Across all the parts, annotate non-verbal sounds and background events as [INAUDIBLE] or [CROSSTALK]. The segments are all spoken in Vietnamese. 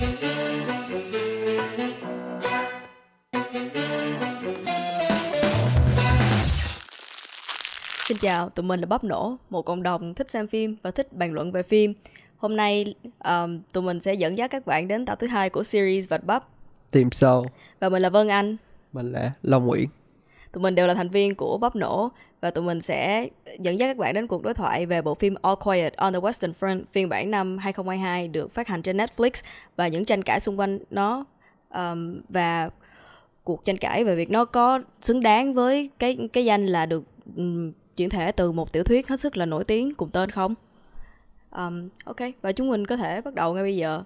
Xin chào, tụi mình là Bắp Nổ, một cộng đồng thích xem phim và thích bàn luận về phim. Hôm nay um, tụi mình sẽ dẫn dắt các bạn đến tập thứ hai của series Vạch Bắp Tìm sâu và mình là Vân Anh. Mình là Long Nguyễn Tụi mình đều là thành viên của Bắp Nổ và tụi mình sẽ dẫn dắt các bạn đến cuộc đối thoại về bộ phim All Quiet on the Western Front phiên bản năm 2022 được phát hành trên Netflix và những tranh cãi xung quanh nó um, và cuộc tranh cãi về việc nó có xứng đáng với cái cái danh là được um, chuyển thể từ một tiểu thuyết hết sức là nổi tiếng cùng tên không? Um, ok, và chúng mình có thể bắt đầu ngay bây giờ.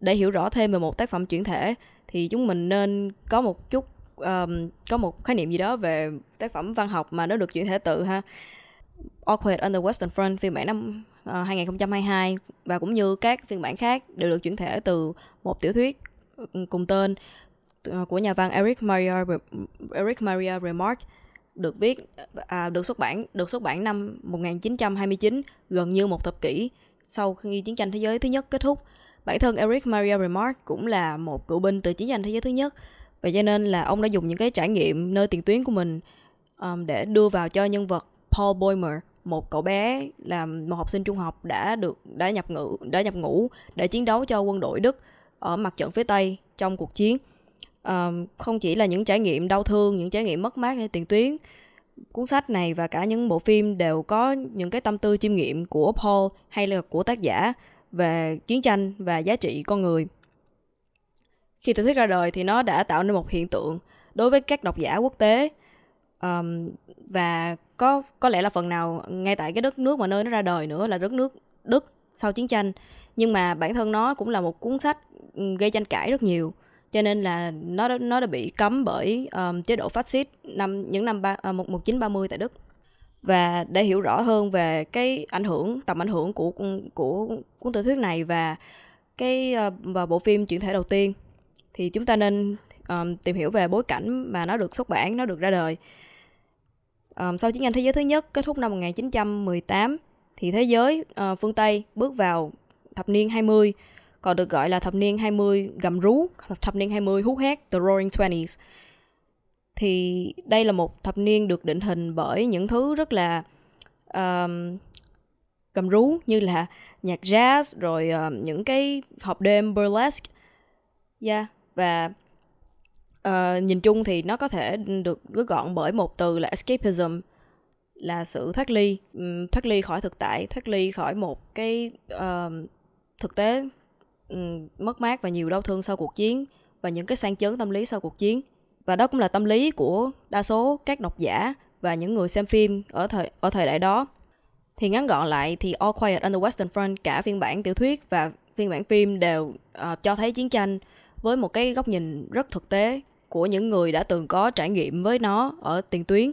Để hiểu rõ thêm về một tác phẩm chuyển thể thì chúng mình nên có một chút um, có một khái niệm gì đó về tác phẩm văn học mà nó được chuyển thể tự ha. Awkward on the Western Front phiên bản năm ờ, uh, 2022 và cũng như các phiên bản khác đều được chuyển thể từ một tiểu thuyết ừ, cùng tên ờ, của nhà văn Eric Maria Eric Maria Remarque được viết à, được xuất bản được xuất bản năm 1929 gần như một thập kỷ sau khi chiến tranh thế giới thứ nhất kết thúc bản thân Eric Maria Remarque cũng là một cựu binh từ chiến tranh thế giới thứ nhất và cho nên là ông đã dùng những cái trải nghiệm nơi tiền tuyến của mình um, để đưa vào cho nhân vật Paul Boimer một cậu bé là một học sinh trung học đã được đã nhập ngũ đã nhập ngũ để chiến đấu cho quân đội Đức ở mặt trận phía Tây trong cuộc chiến. Um, không chỉ là những trải nghiệm đau thương những trải nghiệm mất mát nơi tiền tuyến cuốn sách này và cả những bộ phim đều có những cái tâm tư chiêm nghiệm của Paul hay là của tác giả về chiến tranh và giá trị con người khi tiểu thuyết ra đời thì nó đã tạo nên một hiện tượng đối với các độc giả quốc tế. Um, và có có lẽ là phần nào ngay tại cái đất nước mà nơi nó ra đời nữa là đất nước Đức sau chiến tranh. Nhưng mà bản thân nó cũng là một cuốn sách gây tranh cãi rất nhiều. Cho nên là nó nó đã bị cấm bởi um, chế độ phát xít năm những năm ba, ờ, uh, 1930 tại Đức. Và để hiểu rõ hơn về cái ảnh hưởng tầm ảnh hưởng của của cuốn tiểu thuyết này và cái uh, và bộ phim chuyển thể đầu tiên thì chúng ta nên um, tìm hiểu về bối cảnh mà nó được xuất bản nó được ra đời um, sau chiến tranh thế giới thứ nhất kết thúc năm 1918 thì thế giới uh, phương Tây bước vào thập niên 20 còn được gọi là thập niên 20 gầm rú, thập niên 20 hú hét, The Roaring Twenties. Thì đây là một thập niên được định hình bởi những thứ rất là um, gầm rú như là nhạc jazz rồi um, những cái hộp đêm burlesque. Yeah, và uh, nhìn chung thì nó có thể được gói gọn bởi một từ là escapism là sự thoát ly, um, thoát ly khỏi thực tại, thoát ly khỏi một cái uh, thực tế mất mát và nhiều đau thương sau cuộc chiến và những cái sang chấn tâm lý sau cuộc chiến. Và đó cũng là tâm lý của đa số các độc giả và những người xem phim ở thời ở thời đại đó. Thì ngắn gọn lại thì All Quiet on the Western Front cả phiên bản tiểu thuyết và phiên bản phim đều uh, cho thấy chiến tranh với một cái góc nhìn rất thực tế của những người đã từng có trải nghiệm với nó ở tiền tuyến.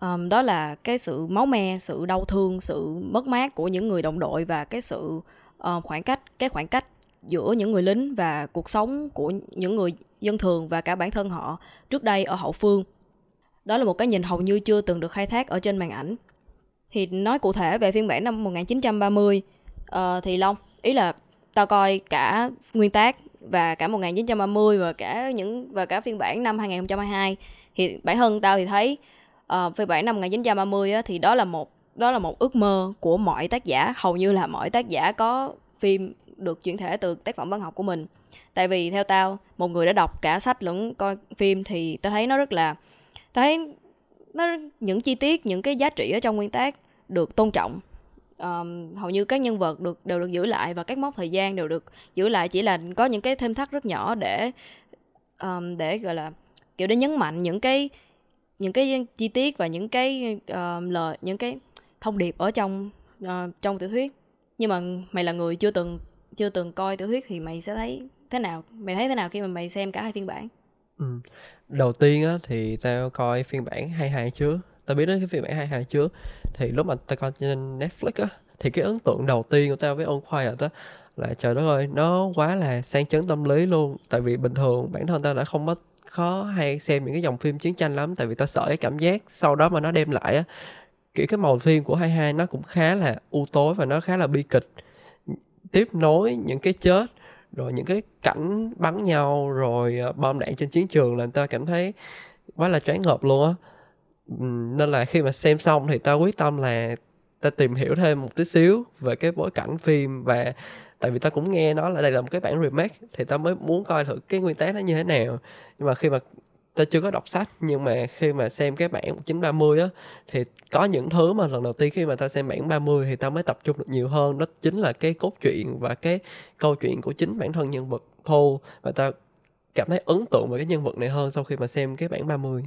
Um, đó là cái sự máu me sự đau thương sự mất mát của những người đồng đội và cái sự uh, khoảng cách cái khoảng cách giữa những người lính và cuộc sống của những người dân thường và cả bản thân họ trước đây ở hậu phương. Đó là một cái nhìn hầu như chưa từng được khai thác ở trên màn ảnh. Thì nói cụ thể về phiên bản năm 1930 uh, ờ, thì Long ý là tao coi cả nguyên tác và cả 1930 và cả những và cả phiên bản năm 2022 thì bản thân tao thì thấy uh, phiên bản năm 1930 á, thì đó là một đó là một ước mơ của mọi tác giả. Hầu như là mọi tác giả có phim được chuyển thể từ tác phẩm văn học của mình. Tại vì theo tao một người đã đọc cả sách lẫn coi phim thì tao thấy nó rất là tao thấy nó những chi tiết những cái giá trị ở trong nguyên tác được tôn trọng um, hầu như các nhân vật được đều được giữ lại và các mốc thời gian đều được giữ lại chỉ là có những cái thêm thắt rất nhỏ để um, để gọi là kiểu để nhấn mạnh những cái những cái chi tiết và những cái uh, lời những cái thông điệp ở trong uh, trong tiểu thuyết. Nhưng mà mày là người chưa từng chưa từng coi tiểu thuyết thì mày sẽ thấy thế nào? Mày thấy thế nào khi mà mày xem cả hai phiên bản? Ừ. đầu tiên á thì tao coi phiên bản 22 trước tao biết đến cái phim hai 22 trước. Thì lúc mà tao coi trên Netflix á, thì cái ấn tượng đầu tiên của tao với On Quiet á, là trời đất ơi, nó quá là sang chấn tâm lý luôn. Tại vì bình thường bản thân tao đã không có, khó hay xem những cái dòng phim chiến tranh lắm, tại vì tao sợ cái cảm giác sau đó mà nó đem lại á, kiểu cái màu phim của 22 nó cũng khá là u tối và nó khá là bi kịch. Tiếp nối những cái chết, rồi những cái cảnh bắn nhau, rồi ờ, bom đạn trên chiến trường là người ta cảm thấy quá là choáng ngợp luôn á nên là khi mà xem xong thì ta quyết tâm là ta tìm hiểu thêm một tí xíu về cái bối cảnh phim và tại vì ta cũng nghe nói là đây là một cái bản remake thì ta mới muốn coi thử cái nguyên tác nó như thế nào. Nhưng mà khi mà ta chưa có đọc sách nhưng mà khi mà xem cái bản 1930 á thì có những thứ mà lần đầu tiên khi mà ta xem bản 30 thì ta mới tập trung được nhiều hơn, đó chính là cái cốt truyện và cái câu chuyện của chính bản thân nhân vật Paul và ta cảm thấy ấn tượng về cái nhân vật này hơn sau khi mà xem cái bản 30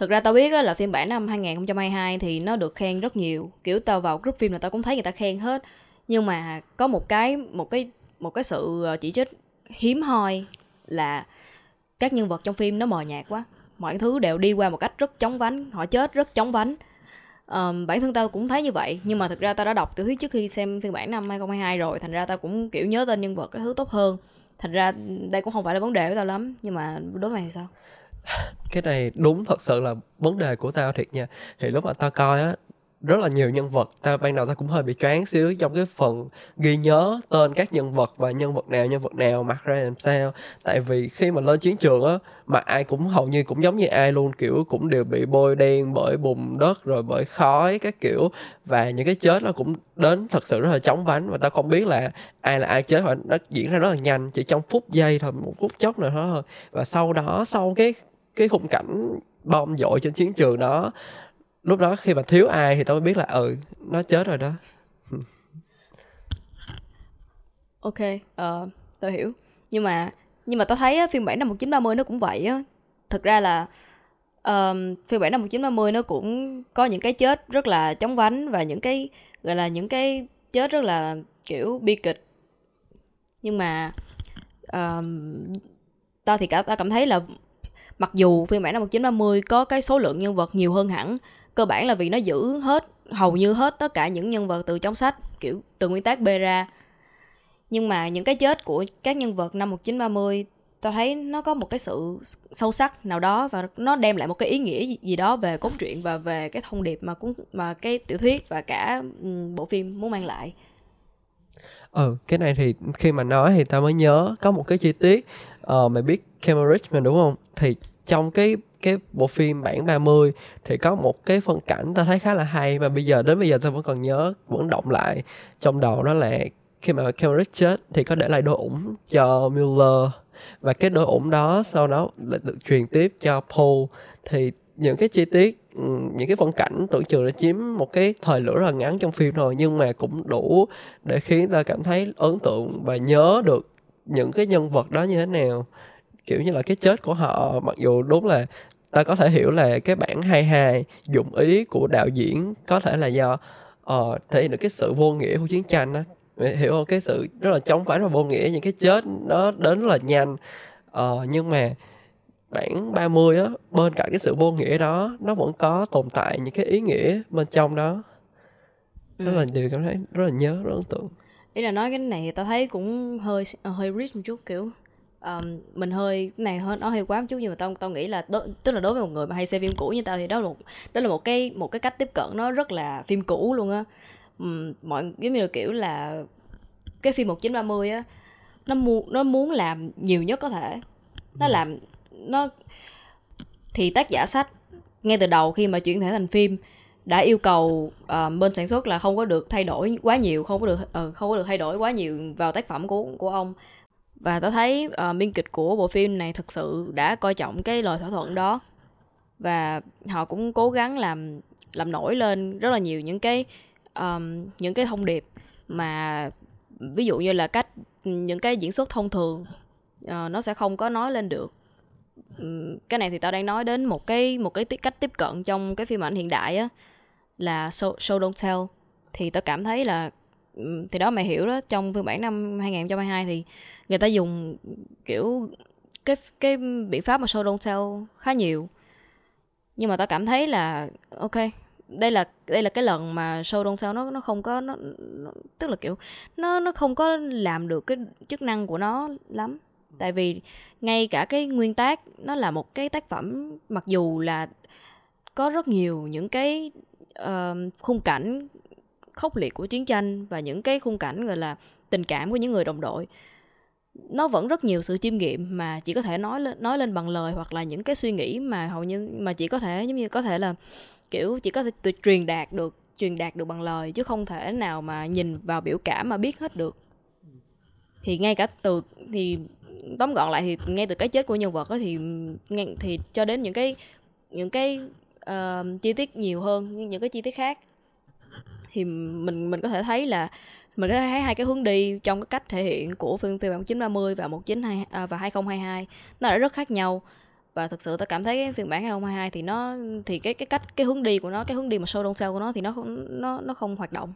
Thực ra tao biết là phiên bản năm 2022 thì nó được khen rất nhiều. Kiểu tao vào group phim là tao cũng thấy người ta khen hết. Nhưng mà có một cái một cái một cái sự ờ, chỉ trích hiếm hoi là các nhân vật trong phim nó mờ nhạt quá. Mọi thứ đều đi qua một cách rất chóng vánh họ chết rất chóng vánh. Um, bản thân tao cũng thấy như vậy nhưng mà thực ra tao đã đọc tiểu thuyết trước khi xem phiên bản năm 2022 rồi thành ra tao cũng kiểu nhớ tên nhân vật cái thứ tốt hơn. Thành ra đây cũng không phải là vấn đề của tao lắm nhưng mà đối với mày thì sao? Cái này đúng thật sự là vấn đề của tao thiệt nha. Thì lúc mà tao coi á, rất là nhiều nhân vật ta ban đầu ta cũng hơi bị choáng xíu trong cái phần ghi nhớ tên các nhân vật và nhân vật nào, nhân vật nào, mặc ra làm sao. Tại vì khi mà lên chiến trường á, mà ai cũng hầu như cũng giống như ai luôn, kiểu cũng đều bị bôi đen bởi bùn đất, rồi bởi khói các kiểu. Và những cái chết nó cũng đến thật sự rất là chóng vánh và ta không biết là ai là ai chết và nó diễn ra rất là nhanh, chỉ trong phút giây thôi, một phút chốc nào đó thôi. Và sau đó, sau cái cái khung cảnh bom dội trên chiến trường đó lúc đó khi mà thiếu ai thì tao mới biết là ừ nó chết rồi đó. [LAUGHS] Ok uh, tao hiểu. Nhưng mà nhưng mà tao thấy á, phiên bản năm 1930 nó cũng vậy á. Thực ra là um, phiên bản năm 1930 nó cũng có những cái chết rất là chóng vánh và những cái gọi là những cái chết rất là kiểu bi kịch. Nhưng mà um, tao thì cả tao cảm thấy là mặc dù phiên bản năm 1930 có cái số lượng nhân vật nhiều hơn hẳn, cơ bản là vì nó giữ hết, hầu như hết tất cả những nhân vật từ trong sách, kiểu, từ nguyên tác B ra. Nhưng mà những cái chết của các nhân vật năm 1930 tao thấy nó có một cái sự sâu sắc nào đó và nó đem lại một cái ý nghĩa gì đó về cốt truyện và về cái thông điệp mà cũng mà cái tiểu thuyết và cả bộ phim muốn mang lại ừ cái này thì khi mà nói thì tao mới nhớ có một cái chi tiết. Uh, mày biết Cambridge mà đúng không? Thì trong cái cái bộ phim bản 30 thì có một cái phân cảnh ta thấy khá là hay mà bây giờ đến bây giờ tao vẫn còn nhớ vẫn động lại. Trong đầu đó là khi mà Cameron chết thì có để lại đôi ủng cho Miller và cái đôi ủng đó sau đó lại được truyền tiếp cho Paul thì những cái chi tiết ừ, những cái phân cảnh tưởng chừng đã chiếm một cái thời lửa rất là ngắn trong phim rồi nhưng mà cũng đủ để khiến ta cảm thấy ấn tượng và nhớ được những cái nhân vật đó như thế nào. Kiểu như là cái chết của họ mặc dù đúng là ta có thể hiểu là cái bản 22 dụng ý của đạo diễn có thể là do uh, thể hiện được cái sự vô nghĩa của chiến tranh đó hiểu không? Cái sự rất là chống phá và vô nghĩa những cái chết nó đến rất là nhanh. Uh, nhưng mà bản 30 á bên cạnh cái sự vô nghĩa đó nó vẫn có tồn tại những cái ý nghĩa bên trong đó ừ. rất là điều cảm thấy rất là nhớ rất ấn tượng ý là nói cái này thì tao thấy cũng hơi hơi rich một chút kiểu um, mình hơi cái này hơi nó hơi quá một chút nhưng mà tao tao nghĩ là đó, tức là đối với một người mà hay xem phim cũ như tao thì đó là một đó là một cái một cái cách tiếp cận nó rất là phim cũ luôn á um, mọi giống như là kiểu là cái phim 1930 á nó muốn nó muốn làm nhiều nhất có thể nó ừ. làm nó thì tác giả sách ngay từ đầu khi mà chuyển thể thành phim đã yêu cầu uh, bên sản xuất là không có được thay đổi quá nhiều không có được uh, không có được thay đổi quá nhiều vào tác phẩm của của ông. Và tôi thấy uh, biên kịch của bộ phim này thực sự đã coi trọng cái lời thỏa thuận đó. Và họ cũng cố gắng làm làm nổi lên rất là nhiều những cái um, những cái thông điệp mà ví dụ như là cách những cái diễn xuất thông thường uh, nó sẽ không có nói lên được cái này thì tao đang nói đến một cái một cái cách tiếp cận trong cái phim ảnh hiện đại á là show, show don't tell. Thì tao cảm thấy là thì đó mày hiểu đó trong phiên bản năm 2022 thì người ta dùng kiểu cái cái biện pháp mà show don't tell khá nhiều. Nhưng mà tao cảm thấy là ok đây là đây là cái lần mà show don't tell nó nó không có nó, nó tức là kiểu nó nó không có làm được cái chức năng của nó lắm tại vì ngay cả cái nguyên tác nó là một cái tác phẩm mặc dù là có rất nhiều những cái uh, khung cảnh khốc liệt của chiến tranh và những cái khung cảnh gọi là tình cảm của những người đồng đội nó vẫn rất nhiều sự chiêm nghiệm mà chỉ có thể nói lên nói lên bằng lời hoặc là những cái suy nghĩ mà hầu như mà chỉ có thể giống như có thể là kiểu chỉ có thể truyền đạt được truyền đạt được bằng lời chứ không thể nào mà nhìn vào biểu cảm mà biết hết được. Thì ngay cả từ thì tóm gọn lại thì ngay từ cái chết của nhân vật đó thì thì cho đến những cái những cái uh, chi tiết nhiều hơn những cái chi tiết khác thì mình mình có thể thấy là mình có thể thấy hai cái hướng đi trong cái cách thể hiện của phiên phiên bản 1930 và 192 à, và 2022 nó đã rất khác nhau và thực sự tôi cảm thấy cái phiên bản 2022 thì nó thì cái cái cách cái hướng đi của nó cái hướng đi mà show don't sell của nó thì nó nó nó không hoạt động.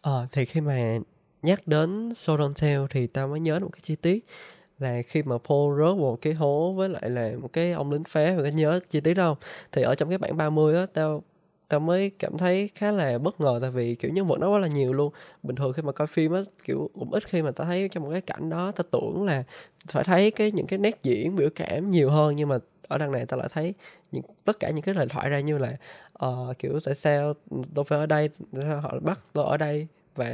Ờ thì khi mà nhắc đến show don't sell thì tao mới nhớ một cái chi tiết là khi mà Paul rớt một cái hố với lại là một cái ông lính phá và có nhớ chi tiết đâu thì ở trong cái bản 30 á tao tao mới cảm thấy khá là bất ngờ tại vì kiểu nhân vật nó quá là nhiều luôn. Bình thường khi mà coi phim á kiểu cũng ít khi mà tao thấy trong một cái cảnh đó tao tưởng là phải thấy cái những cái nét diễn biểu cảm nhiều hơn. Nhưng mà ở đằng này tao lại thấy những tất cả những cái lời thoại ra như là uh, kiểu tại sao tôi phải ở đây họ bắt tôi ở đây? Và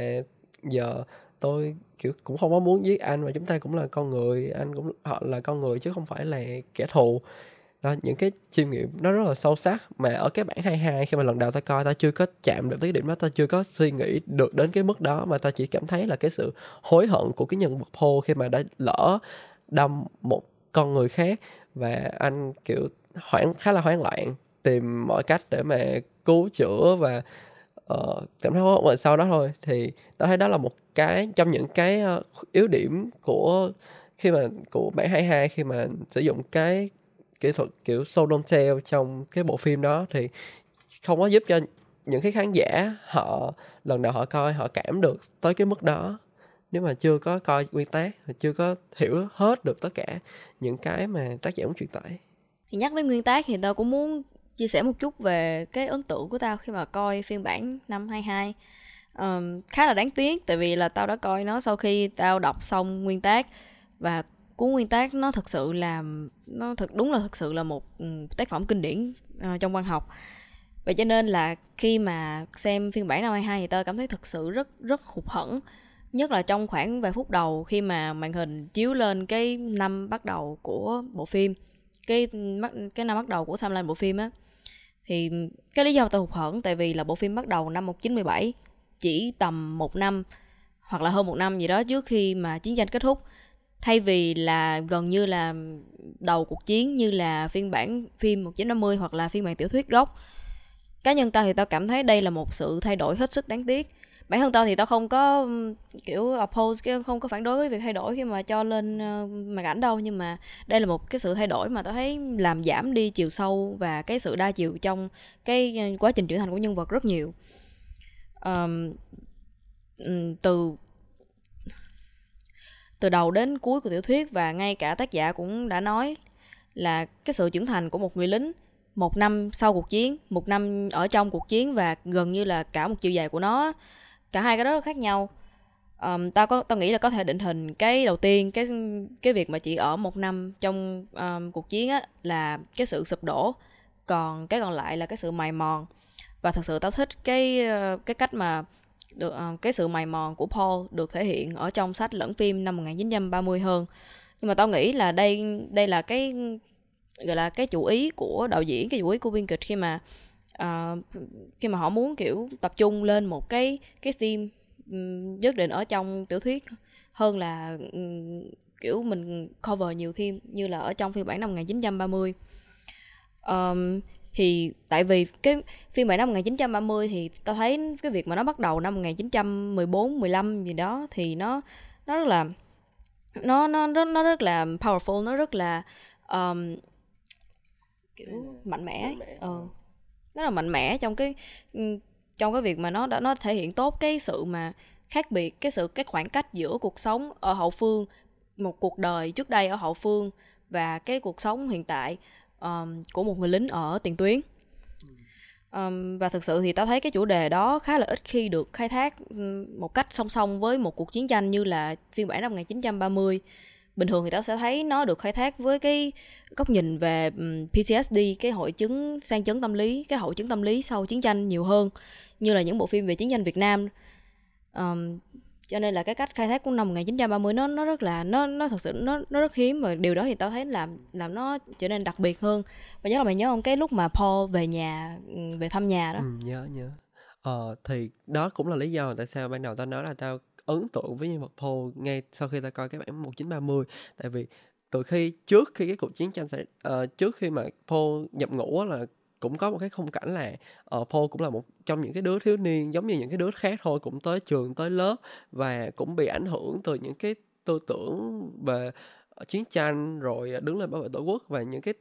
giờ tôi kiểu cũng không có muốn giết anh và chúng ta cũng là con người, anh cũng, họ là con người chứ không phải là kẻ thù. Đó, những cái chiêm nghiệm nó rất là sâu sắc. Mà ở cái bản 22 khi mà lần đầu ta coi, ta chưa có chạm được tới điểm đó, ta chưa có suy nghĩ được đến cái mức đó, mà ta chỉ cảm thấy là cái sự hối hận của cái nhân vật Paul khi mà đã lỡ đâm một con người khác. Và anh kiểu hoảng, khá là hoảng loạn tìm mọi cách để mà cứu chữa và uh, cảm thấy hối hận sau đó thôi. Thì tao thấy đó là một cái trong những cái uh, yếu điểm của khi mà của bản 22 khi mà sử dụng cái kỹ thuật kiểu show don't tell trong cái bộ phim đó thì không có giúp cho những cái khán giả họ lần đầu họ coi họ cảm được tới cái mức đó. Nếu mà chưa có coi nguyên tác chưa có hiểu hết được tất cả những cái mà tác giả muốn truyền tải. Thì nhắc đến nguyên tác thì tao cũng muốn chia sẻ một chút về cái ấn tượng của tao khi mà coi phiên bản năm 22 um, khá là đáng tiếc tại vì là tao đã coi nó sau khi tao đọc xong nguyên tác. Và cuốn nguyên tác nó thực sự là nó thật đúng là thực sự là một ừ, tác phẩm kinh điển uh, trong văn học. Vậy cho nên là khi mà xem phiên bản năm 22 thì tao cảm thấy thực sự rất rất hụt hẫng. Nhất là trong khoảng vài phút đầu khi mà màn hình chiếu lên cái năm bắt đầu của bộ phim cái ừ, cái năm bắt đầu của timeline bộ phim á thì cái lý do tôi hụt hẫng, tại vì là bộ phim bắt đầu năm 1917 chỉ tầm một năm, hoặc là hơn một năm gì đó trước khi mà chiến tranh kết thúc. Thay vì là gần như là đầu cuộc chiến như là phiên bản phim 1950 hoặc là phiên bản tiểu thuyết gốc. Cá nhân tao thì tao cảm thấy đây là một sự thay đổi hết sức đáng tiếc bản thân tao thì tao không có kiểu oppose cái không có phản đối với việc thay đổi khi mà cho lên ờ, màn ảnh đâu. Nhưng mà đây là một cái sự thay đổi mà tao thấy làm giảm đi chiều sâu và cái sự đa chiều trong cái ờ, quá trình trưởng thành của nhân vật rất nhiều. Um, từ từ đầu đến cuối của tiểu thuyết và ngay cả tác giả cũng đã nói là cái sự trưởng thành của một người lính một năm sau cuộc chiến một năm ở trong cuộc chiến và gần như là cả một chiều dài của nó cả hai cái đó khác nhau. Um, tao có tao nghĩ là có thể định hình cái đầu tiên cái cái việc mà chị ở một năm trong um, cuộc chiến á là cái sự sụp đổ. Còn cái còn lại là cái sự mài mòn. Và thật sự tao thích cái ờ, cái cách mà được uh, cái sự mài mòn của Paul được thể hiện ở trong sách lẫn phim năm 1930 hơn. Nhưng mà tao nghĩ là đây đây là cái gọi là cái chủ ý của đạo diễn cái chủ ý của biên kịch khi mà uh, khi mà họ muốn kiểu tập trung lên một cái cái theme um, nhất định ở trong tiểu thuyết hơn là um, kiểu mình cover nhiều theme như là ở trong phiên bản năm 1930 um, thì tại vì cái phiên bản năm 1930 thì tao thấy cái việc mà nó bắt đầu năm 1914 15 gì đó thì nó nó rất là nó nó nó, nó rất là powerful nó rất là um, kiểu mạnh mẽ. ờ nó là mạnh mẽ trong cái trong cái việc mà nó đã nó thể hiện tốt cái sự mà khác biệt cái sự cái khoảng cách giữa cuộc sống ở hậu phương một cuộc đời trước đây ở hậu phương và cái cuộc sống hiện tại um, của một người lính ở tiền tuyến. Um, và thực sự thì tao thấy cái chủ đề đó khá là ít khi được khai thác một cách song song với một cuộc chiến tranh như là phiên bản năm 1930 bình thường thì tao sẽ thấy nó được khai thác với cái góc nhìn về PTSD cái hội chứng sang chấn tâm lý cái hội chứng tâm lý sau chiến tranh nhiều hơn như là những bộ phim về chiến tranh Việt Nam. Um, cho nên là cái cách khai thác của năm 1930 nó nó rất là nó nó thật sự nó nó rất hiếm và điều đó thì tao thấy làm làm nó trở nên đặc biệt hơn. Và nhớ là mày nhớ không? Cái lúc mà Paul về nhà về thăm nhà đó. Ừ, nhớ nhớ. Ờ thì đó cũng là lý do tại sao ban đầu tao nói là tao ấn tượng với nhân vật Paul ngay sau khi ta coi cái bản 1930 tại vì từ khi trước khi cái cuộc chiến tranh xảy uh, trước khi mà Paul nhập ngũ là cũng có một cái khung cảnh là ờ, uh, Paul cũng là một trong những cái đứa thiếu niên giống như những cái đứa khác thôi cũng tới trường tới lớp và cũng bị ảnh hưởng từ những cái tư tưởng về chiến tranh rồi đứng lên bảo vệ tổ quốc và những cái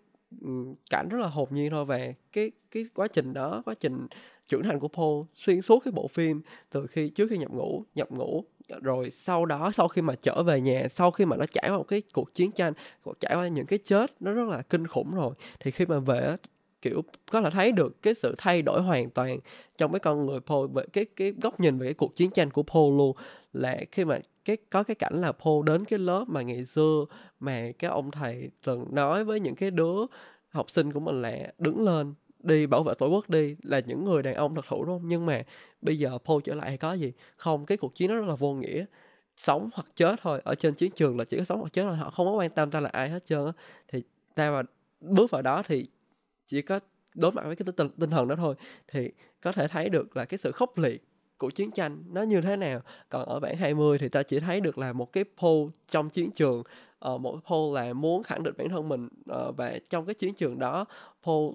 cảnh rất là hồn nhiên thôi. Về cái cái quá trình đó quá trình trưởng thành của Paul xuyên suốt cái bộ phim từ khi trước khi nhập ngũ nhập ngũ rồi sau đó, sau khi mà trở về nhà, sau khi mà nó trải qua một cái cuộc chiến tranh trải qua những cái chết, nó rất là kinh khủng rồi. Thì khi mà về kiểu, có thể thấy được cái sự thay đổi hoàn toàn trong cái con người Paul về cái cái góc nhìn về cái cuộc chiến tranh của Paul luôn. Là khi mà cái, có cái cảnh là Paul đến cái lớp mà ngày xưa mà cái ông thầy từng nói với những cái đứa học sinh của mình là đứng lên đi bảo vệ tổ quốc đi là những người đàn ông thật thụ đúng không? Nhưng mà bây giờ Paul trở lại có gì? Không cái cuộc chiến nó rất là vô nghĩa. Sống hoặc chết thôi ở trên chiến trường là chỉ có sống hoặc chết thôi họ không có quan tâm ta là ai hết trơn á. Thì ta mà bước vào đó thì chỉ có đối mặt với cái tinh, tinh thần đó thôi. Thì có thể thấy được là cái sự khốc liệt của chiến tranh nó như thế nào. Còn ở bản 20 thì ta chỉ thấy được là một cái pole trong chiến trường. Uh, một pole là muốn khẳng định bản thân mình uh, và trong cái chiến trường đó pole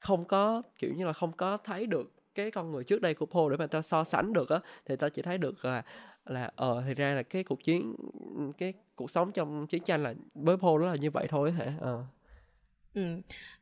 không có kiểu như là không có thấy được cái con người trước đây của Paul để mà ta so sánh được á thì ta chỉ thấy được là là ờ uh, thì ra là cái cuộc chiến cái cuộc sống trong chiến tranh là với Paul đó là như vậy thôi hả uh. Ừ.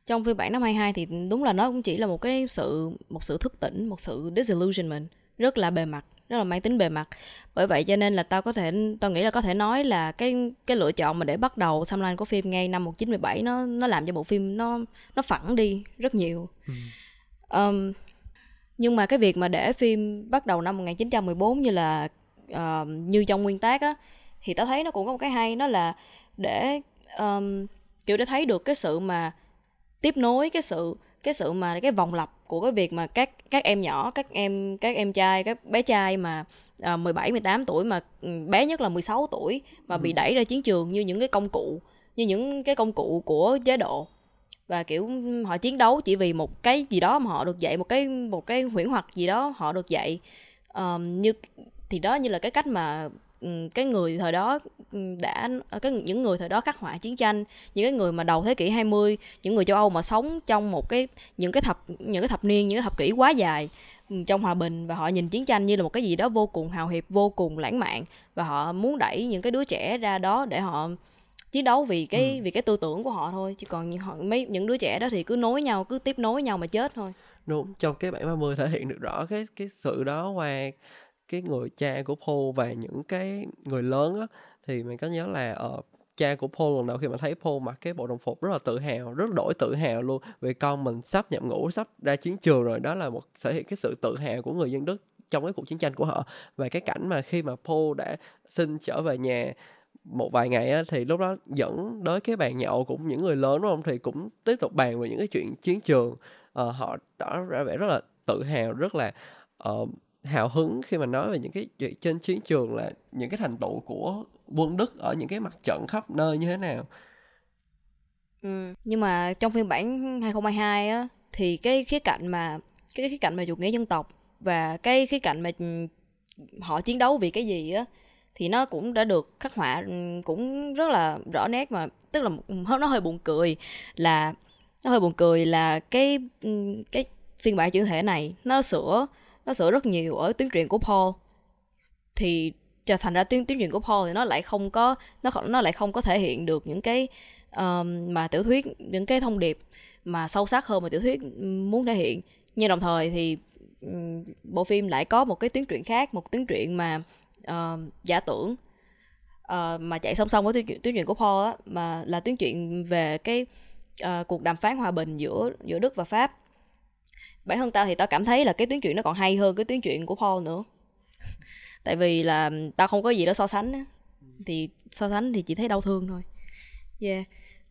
Trong phiên bản năm 22 thì đúng là nó cũng chỉ là một cái sự một sự thức tỉnh, một sự disillusionment rất là bề mặt, rất là mang tính bề mặt. Bởi vậy cho nên là tao có thể tao nghĩ là có thể nói là cái cái lựa chọn mà để bắt đầu timeline của phim ngay năm 1917 nó nó làm cho bộ phim nó nó phẳng đi rất nhiều. Ừ. Um, nhưng mà cái việc mà để phim bắt đầu năm 1914 như là uh, như trong nguyên tác á thì tao thấy nó cũng có một cái hay nó là để um, kiểu để thấy được cái sự mà tiếp nối cái sự cái sự mà cái vòng lặp của cái việc mà các các em nhỏ các em các em trai các bé trai mà à, 17 18 tuổi mà ừ, bé nhất là 16 tuổi mà ừ. bị đẩy ra chiến trường như những cái công cụ như những cái công cụ của chế độ và kiểu họ chiến đấu chỉ vì một cái gì đó mà họ được dạy một cái một cái huyễn hoặc gì đó họ được dạy um, như thì đó như là cái cách mà cái người thời đó đã cái những người thời đó khắc họa chiến tranh những cái người mà đầu thế kỷ 20 những người châu Âu mà sống trong một cái những cái thập những cái thập niên những cái thập kỷ quá dài trong hòa bình và họ nhìn chiến tranh như là một cái gì đó vô cùng hào hiệp vô cùng lãng mạn và họ muốn đẩy những cái đứa trẻ ra đó để họ chiến đấu vì cái ừ. vì cái tư tưởng của họ thôi chứ còn những họ mấy những đứa trẻ đó thì cứ nối nhau cứ tiếp nối nhau mà chết thôi đúng trong cái bản 30 thể hiện được rõ cái cái sự đó qua cái người cha của Paul và những cái người lớn á thì mình có nhớ là ở uh, cha của Paul lần đầu khi mà thấy Paul mặc cái bộ đồng phục rất là tự hào rất đổi tự hào luôn. Vì con mình sắp nhập ngũ sắp ra chiến trường rồi đó là một thể hiện cái sự tự hào của người dân Đức trong cái cuộc chiến tranh của họ. Và cái cảnh mà khi mà Paul đã xin trở về nhà một vài ngày á, thì lúc đó dẫn tới cái bàn nhậu cũng những người lớn đúng không? Thì cũng tiếp tục bàn về những cái chuyện chiến trường. Uh, họ tỏ ra vẻ rất là tự hào rất là uh, hào hứng khi mà nói về những cái chuyện trên chiến trường là những cái thành tựu của quân Đức ở những cái mặt trận khắp nơi như thế nào. Ừ. Nhưng mà trong phiên bản 2022 á, thì cái khía cạnh mà, cái khía cạnh mà chủ nghĩa dân tộc và cái khía cạnh mà họ chiến đấu vì cái gì á, thì nó cũng đã được khắc họa ừ, cũng rất là rõ nét mà, tức là nó hơi buồn cười là, nó hơi buồn cười là cái ừ, cái phiên bản chuyển thể này nó sửa nó sửa rất nhiều ở tuyến truyện của Paul. Thì trở thành ra tuyến tuyến truyện của Paul thì nó lại không có nó nó lại không có thể hiện được những cái um, mà tiểu thuyết những cái thông điệp mà sâu sắc hơn mà tiểu thuyết muốn thể hiện. Nhưng đồng thời thì um, bộ phim lại có một cái tuyến truyện khác một tuyến truyện mà uh, giả tưởng uh, mà chạy song song với tuyến truyện, tuyến truyện của Paul á mà là tuyến truyện về cái uh, cuộc đàm phán hòa bình giữa giữa Đức và Pháp bản thân tao thì tao cảm thấy là cái tuyến truyện nó còn hay hơn cái tuyến truyện của Paul nữa. [LAUGHS] Tại vì là tao không có gì đó so sánh á. Thì so sánh thì chỉ thấy đau thương thôi. Yeah.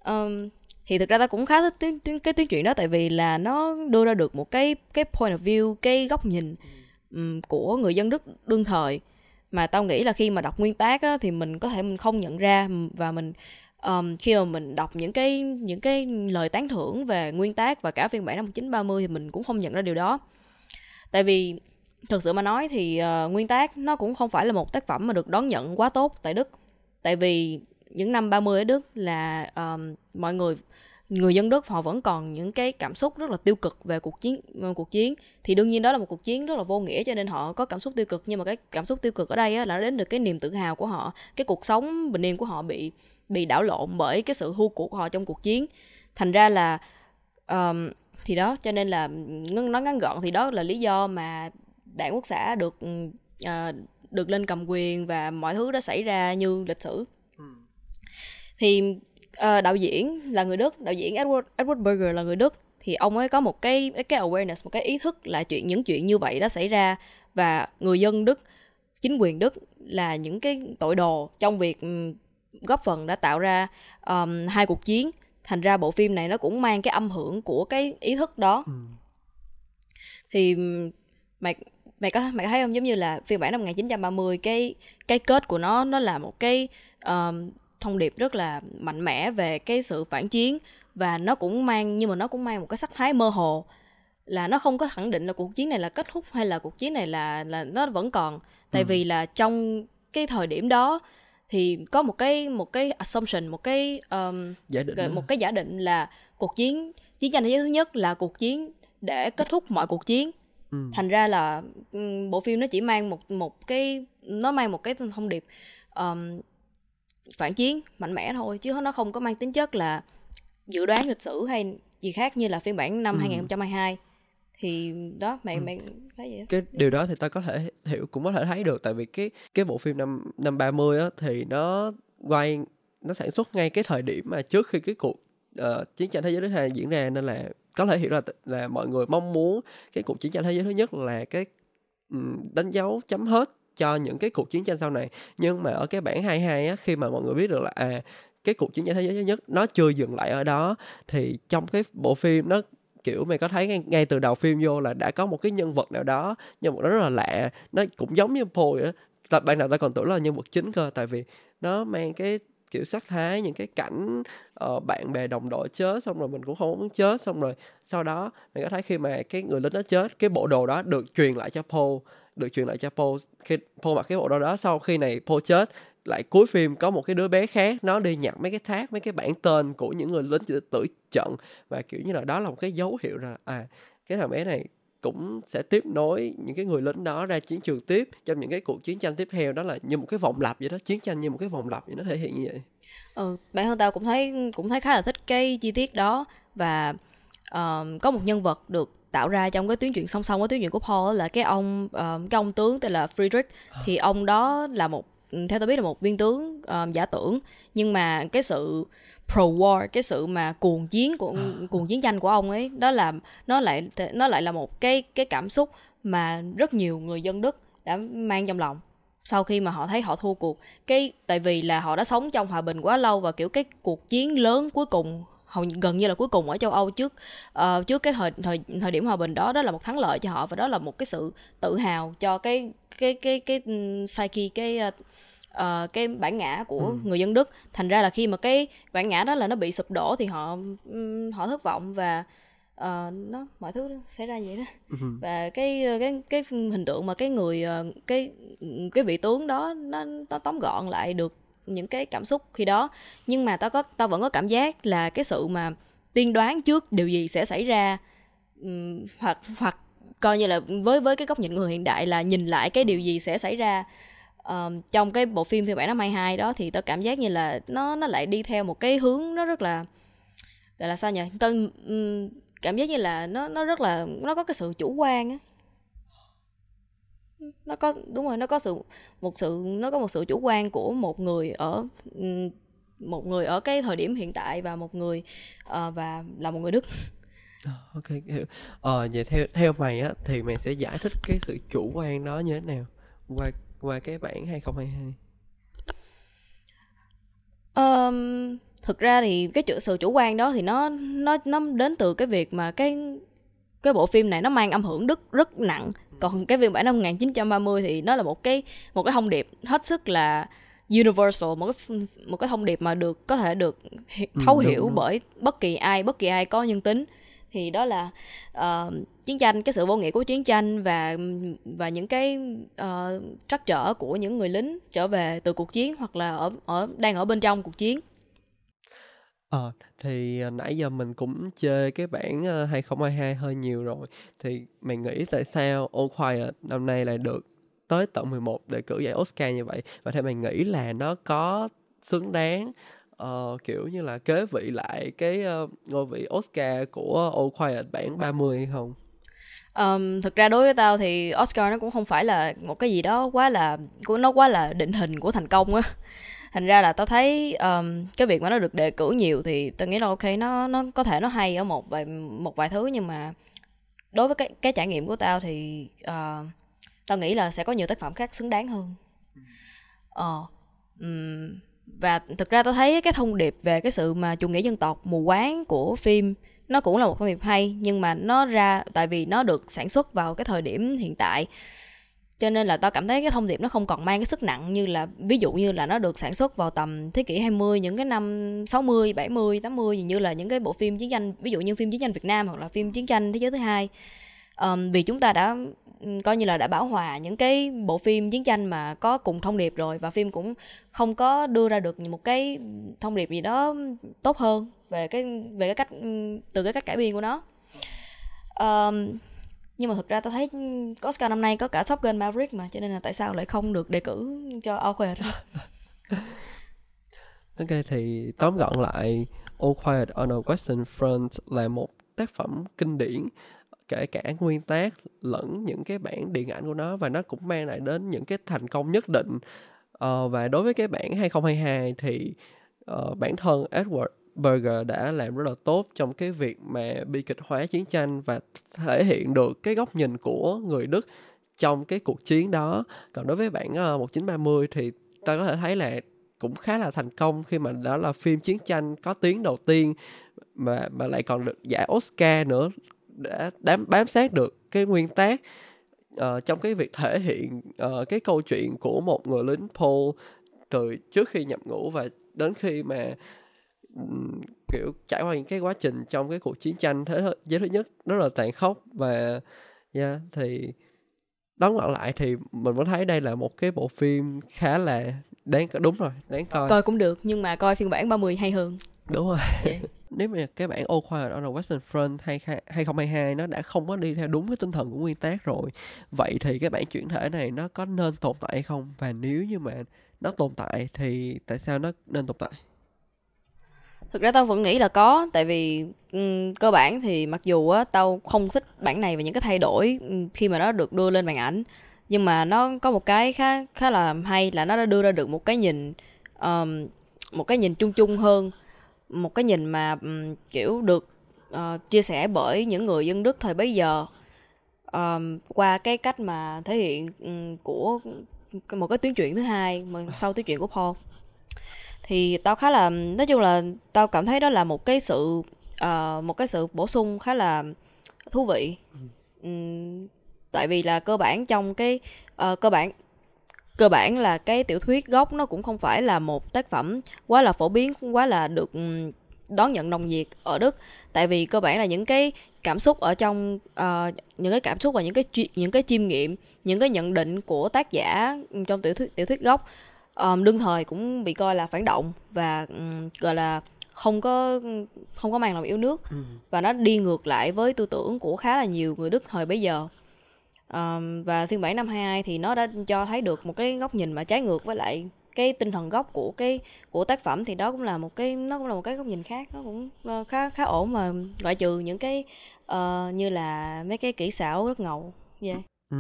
Um, thì thực ra tao cũng khá thích tuyến, tuyến cái tuyến truyện đó tại vì là nó đưa ra được một cái cái point of view cái góc nhìn um, của người dân đức đương thời. Mà tao nghĩ là khi mà đọc nguyên tác á, thì mình có thể mình không nhận ra và mình um, khi mà mình đọc những cái những cái lời tán thưởng về nguyên tác và cả phiên bản năm 1930 thì mình cũng không nhận ra điều đó. Tại vì thực sự mà nói thì uh, nguyên tác nó cũng không phải là một tác phẩm mà được đón nhận quá tốt tại Đức. Tại vì những năm 30 ở Đức là um, mọi người người dân Đức họ vẫn còn những cái cảm xúc rất là tiêu cực về cuộc chiến ờ, cuộc chiến. Thì đương nhiên đó là một cuộc chiến rất là vô nghĩa cho nên họ có cảm xúc tiêu cực nhưng mà cái cảm xúc tiêu cực ở đây á, là đến được cái niềm tự hào của họ cái cuộc sống bình yên của họ bị bị đảo lộn bởi cái sự thua cuộc của họ trong cuộc chiến thành ra là um, thì đó cho nên là nó ngắn gọn thì đó là lý do mà đảng quốc xã được uh, được lên cầm quyền và mọi thứ đã xảy ra như lịch sử ừ. thì uh, đạo diễn là người Đức đạo diễn Edward Edward Berger là người Đức thì ông ấy có một cái cái awareness một cái ý thức là chuyện những chuyện như vậy đã xảy ra và người dân Đức chính quyền Đức là những cái tội đồ trong việc góp phần đã tạo ra um, hai cuộc chiến. Thành ra bộ phim này nó cũng mang cái âm hưởng của cái ý thức đó. Ừ. thì mày mày có mày có thấy không? Giống như là phiên bản năm 1930 cái cái kết của nó nó là một cái um, thông điệp rất là mạnh mẽ về cái sự phản chiến và nó cũng mang nhưng mà nó cũng mang một cái sắc thái mơ hồ. Là nó không có khẳng định là cuộc chiến này là kết thúc hay là cuộc chiến này là là nó vẫn còn. Tại ừ. vì là trong cái thời điểm đó thì có một cái một cái assumption một cái um, giả định một cái giả định là cuộc chiến chiến tranh thế giới thứ nhất là cuộc chiến để kết thúc mọi cuộc chiến ừ. thành ra là bộ phim nó chỉ mang một một cái nó mang một cái thông điệp um, phản chiến mạnh mẽ thôi chứ nó không có mang tính chất là dự đoán lịch sử hay gì khác như là phiên bản năm ừ. 2022 thì đó mày ừ. mày thấy vậy cái điều đó thì ta có thể hiểu cũng có thể thấy được. Tại vì cái cái bộ phim năm năm 30 á thì nó quay nó sản xuất ngay cái thời điểm mà trước khi cái cuộc uh, chiến tranh thế giới thứ hai diễn ra. Nên là có thể hiểu là là mọi người mong muốn cái cuộc chiến tranh thế giới thứ nhất là cái um, đánh dấu chấm hết cho những cái cuộc chiến tranh sau này. Nhưng mà ở cái bản 22 á khi mà mọi người biết được là à cái cuộc chiến tranh thế giới thứ nhất nó chưa dừng lại ở đó thì trong cái bộ phim nó kiểu mày có thấy ngay, ngay từ đầu phim vô là đã có một cái nhân vật nào đó nhân vật đó rất là lạ nó cũng giống như Paul vậy đó ban đầu ta còn tưởng là nhân vật chính cơ tại vì nó mang cái kiểu sắc thái những cái cảnh uh, bạn bè đồng đội chết xong rồi mình cũng không muốn chết xong rồi sau đó mày có thấy khi mà cái người lính đó chết cái bộ đồ đó được truyền lại cho Paul được truyền lại cho Paul khi Paul mặc cái bộ đồ đó sau khi này Paul chết lại cuối phim có một cái đứa bé khác nó đi nhặt mấy cái thác mấy cái bản tên của những người lính tử trận. Và kiểu như là đó là một cái dấu hiệu là à cái thằng bé này cũng sẽ tiếp nối những cái người lính đó ra chiến trường tiếp. Trong những cái cuộc chiến tranh tiếp theo đó là như một cái vòng lặp vậy đó chiến tranh như một cái vòng lặp vậy nó thể hiện như vậy. Ừ bản thân tao cũng thấy cũng thấy khá là thích cái chi tiết đó. Và uh, có một nhân vật được tạo ra trong cái tuyến truyện song song với tuyến truyện của Paul là cái ông uh, cái ông tướng tên là Friedrich. Thì ông đó là một theo tôi biết là một viên tướng um, giả tưởng. Nhưng mà cái sự pro war cái sự mà cuồng chiến của cuồng chiến tranh của ông ấy đó là nó lại nó lại là một cái cái cảm xúc mà rất nhiều người dân Đức đã mang trong lòng sau khi mà họ thấy họ thua cuộc. Cái tại vì là họ đã sống trong hòa bình quá lâu và kiểu cái cuộc chiến lớn cuối cùng hầu gần như là cuối cùng ở châu Âu trước uh, trước cái thời thời thời điểm hòa bình đó đó là một thắng lợi cho họ và đó là một cái sự tự hào cho cái cái cái cái, cái psyche cái uh, cái bản ngã của ừ. người dân Đức thành ra là khi mà cái bản ngã đó là nó bị sụp đổ thì họ um, họ thất vọng và uh, nó mọi thứ xảy ra vậy đó ừ. và cái cái cái hình tượng mà cái người cái cái vị tướng đó nó nó tóm gọn lại được những cái cảm xúc khi đó. Nhưng mà tao có tao vẫn có cảm giác là cái sự mà tiên đoán trước điều gì sẽ xảy ra um, hoặc hoặc coi như là với với cái góc nhìn người hiện đại là nhìn lại cái điều gì sẽ xảy ra. Um, trong cái bộ phim phiên bản năm 22 đó thì tao cảm giác như là nó nó lại đi theo một cái hướng nó rất là gọi là sao nhỉ? Tao um, cảm giác như là nó nó rất là nó có cái sự chủ quan á nó có đúng rồi nó có sự một sự nó có một sự chủ quan của một người ở một người ở cái thời điểm hiện tại và một người uh, và là một người đức. Ờ, ok hiểu. Ờ vậy theo theo mày á thì mày sẽ giải thích cái sự chủ quan đó như thế nào qua qua cái bản 2022 um, thực ra thì cái sự chủ quan đó thì nó nó nó đến từ cái việc mà cái cái bộ phim này nó mang âm hưởng đức rất nặng còn cái phiên bản năm 1930 thì nó là một cái một cái thông điệp hết sức là universal một cái một cái thông điệp mà được có thể được Ừ, thấu đúng, hiểu đúng. bởi bất kỳ ai bất kỳ ai có nhân tính thì đó là ờ, chiến tranh cái sự vô nghĩa của chiến tranh và và những cái uh, trắc trở của những người lính trở về từ cuộc chiến hoặc là ở ở đang ở bên trong cuộc chiến Ờ, thì à, nãy giờ mình cũng chê cái bản ờ, 2022 hơi nhiều rồi. Thì mày nghĩ tại sao All Quiet năm nay lại được tới tận 11 đề cử giải Oscar như vậy? Và theo mày nghĩ là nó có xứng đáng ờ, kiểu như là kế vị lại cái ờ, ngôi vị Oscar của All Quiet bản 30 hay không? Um, thực ra đối với tao thì Oscar nó cũng không phải là một cái gì đó quá là nó quá là định hình của thành công á thành ra là tao thấy um, cái việc mà nó được đề cử nhiều thì tao nghĩ là ok nó nó có thể nó hay ở một vài một vài thứ nhưng mà đối với cái cái trải nghiệm của tao thì uh, tao nghĩ là sẽ có nhiều tác phẩm khác xứng đáng hơn. Ờ um, và thực ra tao thấy cái thông điệp về cái sự mà chủ nghĩa dân tộc mù quáng của phim nó cũng là một thông điệp hay nhưng mà nó ra tại vì nó được sản xuất vào cái thời điểm hiện tại cho nên là tao cảm thấy cái thông điệp nó không còn mang cái sức nặng như là ví dụ như là nó được sản xuất vào tầm thế kỷ 20 những cái năm 60, 70, 80 gì như là những cái bộ phim chiến tranh ví dụ như phim chiến tranh Việt Nam hoặc là phim chiến tranh thế giới thứ hai. Um, vì chúng ta đã coi như là đã bảo hòa những cái bộ phim chiến tranh mà có cùng thông điệp rồi và phim cũng không có đưa ra được một cái thông điệp gì đó tốt hơn về cái về cái cách từ cái cách cải biên của nó. Um, nhưng mà thực ra tao thấy ừ, Oscar năm nay có cả Top Gun Maverick mà cho nên là tại sao lại không được đề cử cho All [LAUGHS] Quiet Ok thì tóm gọn lại All Quiet on the Western Front là một tác phẩm kinh điển kể cả nguyên tác lẫn những cái bản điện ảnh của nó và nó cũng mang lại đến những cái thành công nhất định. Ờ, và đối với cái bản 2022 thì uh, bản thân Edward Berger đã làm rất là tốt trong cái việc mà bi kịch hóa chiến tranh và thể hiện được cái góc nhìn của người Đức trong cái cuộc chiến đó. Còn đối với bản ờ, uh, 1930 thì ta có thể thấy là cũng khá là thành công khi mà đó là phim chiến tranh có tiếng đầu tiên mà mà lại còn được giải Oscar nữa đã đám bám sát được cái nguyên tác uh, trong cái việc thể hiện uh, cái câu chuyện của một người lính Paul từ trước khi nhập ngũ và đến khi mà kiểu trải qua những cái quá trình trong cái cuộc chiến tranh thế giới thứ nhất rất là tàn khốc và yeah, thì đóng gọn lại thì mình vẫn thấy đây là một cái bộ phim khá là đáng đúng rồi đáng coi. Coi cũng được nhưng mà coi phiên bản 30 hay hơn. Đúng rồi. Vậy. [LAUGHS] nếu mà cái bản All Quiet on the Western Front 2022 nó đã không có đi theo đúng cái tinh thần của nguyên tác rồi. Vậy thì cái bản chuyển thể này nó có nên tồn tại hay không? Và nếu như mà nó tồn tại thì tại sao nó nên tồn tại thực ra tao vẫn nghĩ là có tại vì um, cơ bản thì mặc dù á tao không thích bản này và những cái thay đổi um, khi mà nó được đưa lên màn ảnh nhưng mà nó có một cái khá khá là hay là nó đã đưa ra được một cái nhìn um, một cái nhìn chung chung hơn một cái nhìn mà um, kiểu được uh, chia sẻ bởi những người dân Đức thời bấy giờ. Um, qua cái cách mà thể hiện um, của một cái tuyến truyện thứ hai mà sau tuyến truyện của Paul thì tao khá là nói chung là tao cảm thấy đó là một cái sự uh, một cái sự bổ sung khá là thú vị. Um, tại vì là cơ bản trong cái uh, cơ bản cơ bản là cái tiểu thuyết gốc nó cũng không phải là một tác phẩm quá là phổ biến quá là được đón nhận nồng nhiệt ở Đức. Tại vì cơ bản là những cái cảm xúc ở trong uh, những cái cảm xúc và những cái những cái chiêm nghiệm những cái nhận định của tác giả trong tiểu thuyết tiểu thuyết gốc um, đương thời cũng bị coi là phản động và um, gọi là không có không có mang lòng yêu nước ừ. và nó đi ngược lại với tư tưởng của khá là nhiều người Đức thời bấy giờ um, và phiên bản năm 22 thì nó đã cho thấy được một cái góc nhìn mà trái ngược với lại cái tinh thần gốc của cái của tác phẩm thì đó cũng là một cái nó cũng là một cái góc nhìn khác nó cũng khá khá ổn mà ngoại trừ những cái uh, như là mấy cái kỹ xảo rất ngầu yeah. Ừ,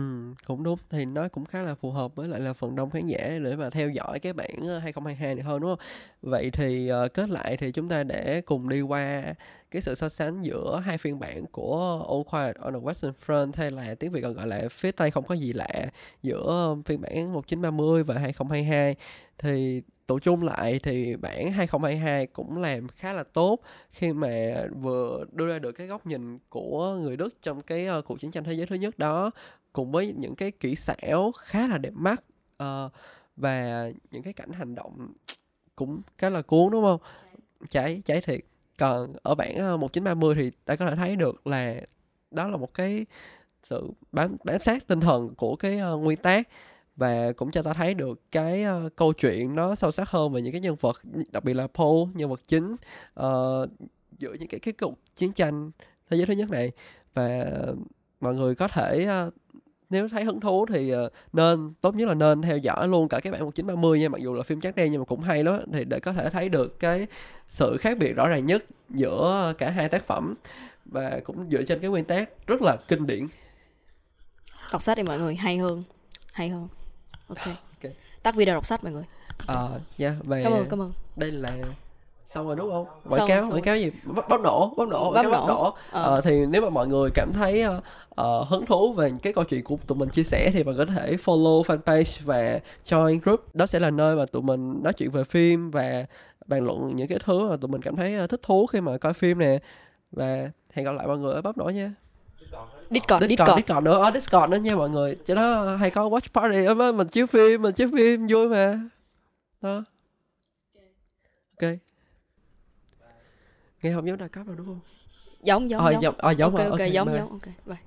cũng đúng. Thì nó cũng khá là phù hợp với lại là phần đông khán giả để mà theo dõi cái bản 2022 ờ, này hơn đúng không? Vậy thì uh, kết lại thì chúng ta để cùng đi qua cái sự so sánh giữa hai phiên bản của All Quiet on the Western Front hay là tiếng Việt còn gọi là phía Tây không có gì lạ giữa phiên bản 1930 và 2022 thì tụ chung lại thì bản 2022 cũng làm khá là tốt khi mà vừa đưa ra được cái góc nhìn của người Đức trong cái ờ, cuộc chiến tranh thế giới thứ nhất đó cùng với những cái kỹ xảo khá là đẹp mắt uh, và những cái cảnh hành động cũng khá là cuốn đúng không? Cháy cháy thiệt. Còn ở bản 1930 ờ, thì ta có thể thấy được là đó là một cái sự bám bám sát tinh thần của cái uh, nguyên tác và cũng cho ta thấy được cái uh, câu chuyện nó sâu sắc hơn về những cái nhân vật đặc biệt là Paul nhân vật chính uh, giữa những cái cái cuộc chiến tranh thế giới thứ nhất này. Và mọi người có thể uh, nếu thấy hứng thú thì uh, nên tốt nhất là nên theo dõi luôn cả cái bản 1930 nha. Mặc dù là phim trắng đen nhưng mà cũng hay lắm thì để có thể thấy được cái sự khác biệt rõ ràng nhất giữa cả hai tác phẩm và cũng dựa trên cái nguyên tác rất là kinh điển. Đọc sách đi mọi người hay hơn hay hơn. Ok, [LAUGHS] okay. tắt video đọc sách mọi người. Ờ uh, yeah, về cảm ơn cảm ơn. đây là xong rồi đúng không quảng cáo quảng cáo gì bóp nổ bóp nổ bóp nổ, nổ. Ờ. Ờ, thì nếu mà mọi người cảm thấy uh, uh, hứng thú về cái câu chuyện của tụi mình chia sẻ thì bạn có thể follow fanpage và join group đó sẽ là nơi mà tụi mình nói chuyện về phim và bàn luận những cái thứ mà tụi mình cảm thấy thích thú khi mà coi phim nè và hẹn gặp lại mọi người ở bóp nổ nha Discord, Discord, Discord, Discord nữa, ở Discord nữa nha mọi người. Cho đó hay có watch party đó mình chiếu phim, mình chiếu phim vui mà. Đó. Ok nghe không giống đa cấp đâu đúng không? Giống giống à, giống. à, giống ok ok, okay giống mê. giống. Ok bye.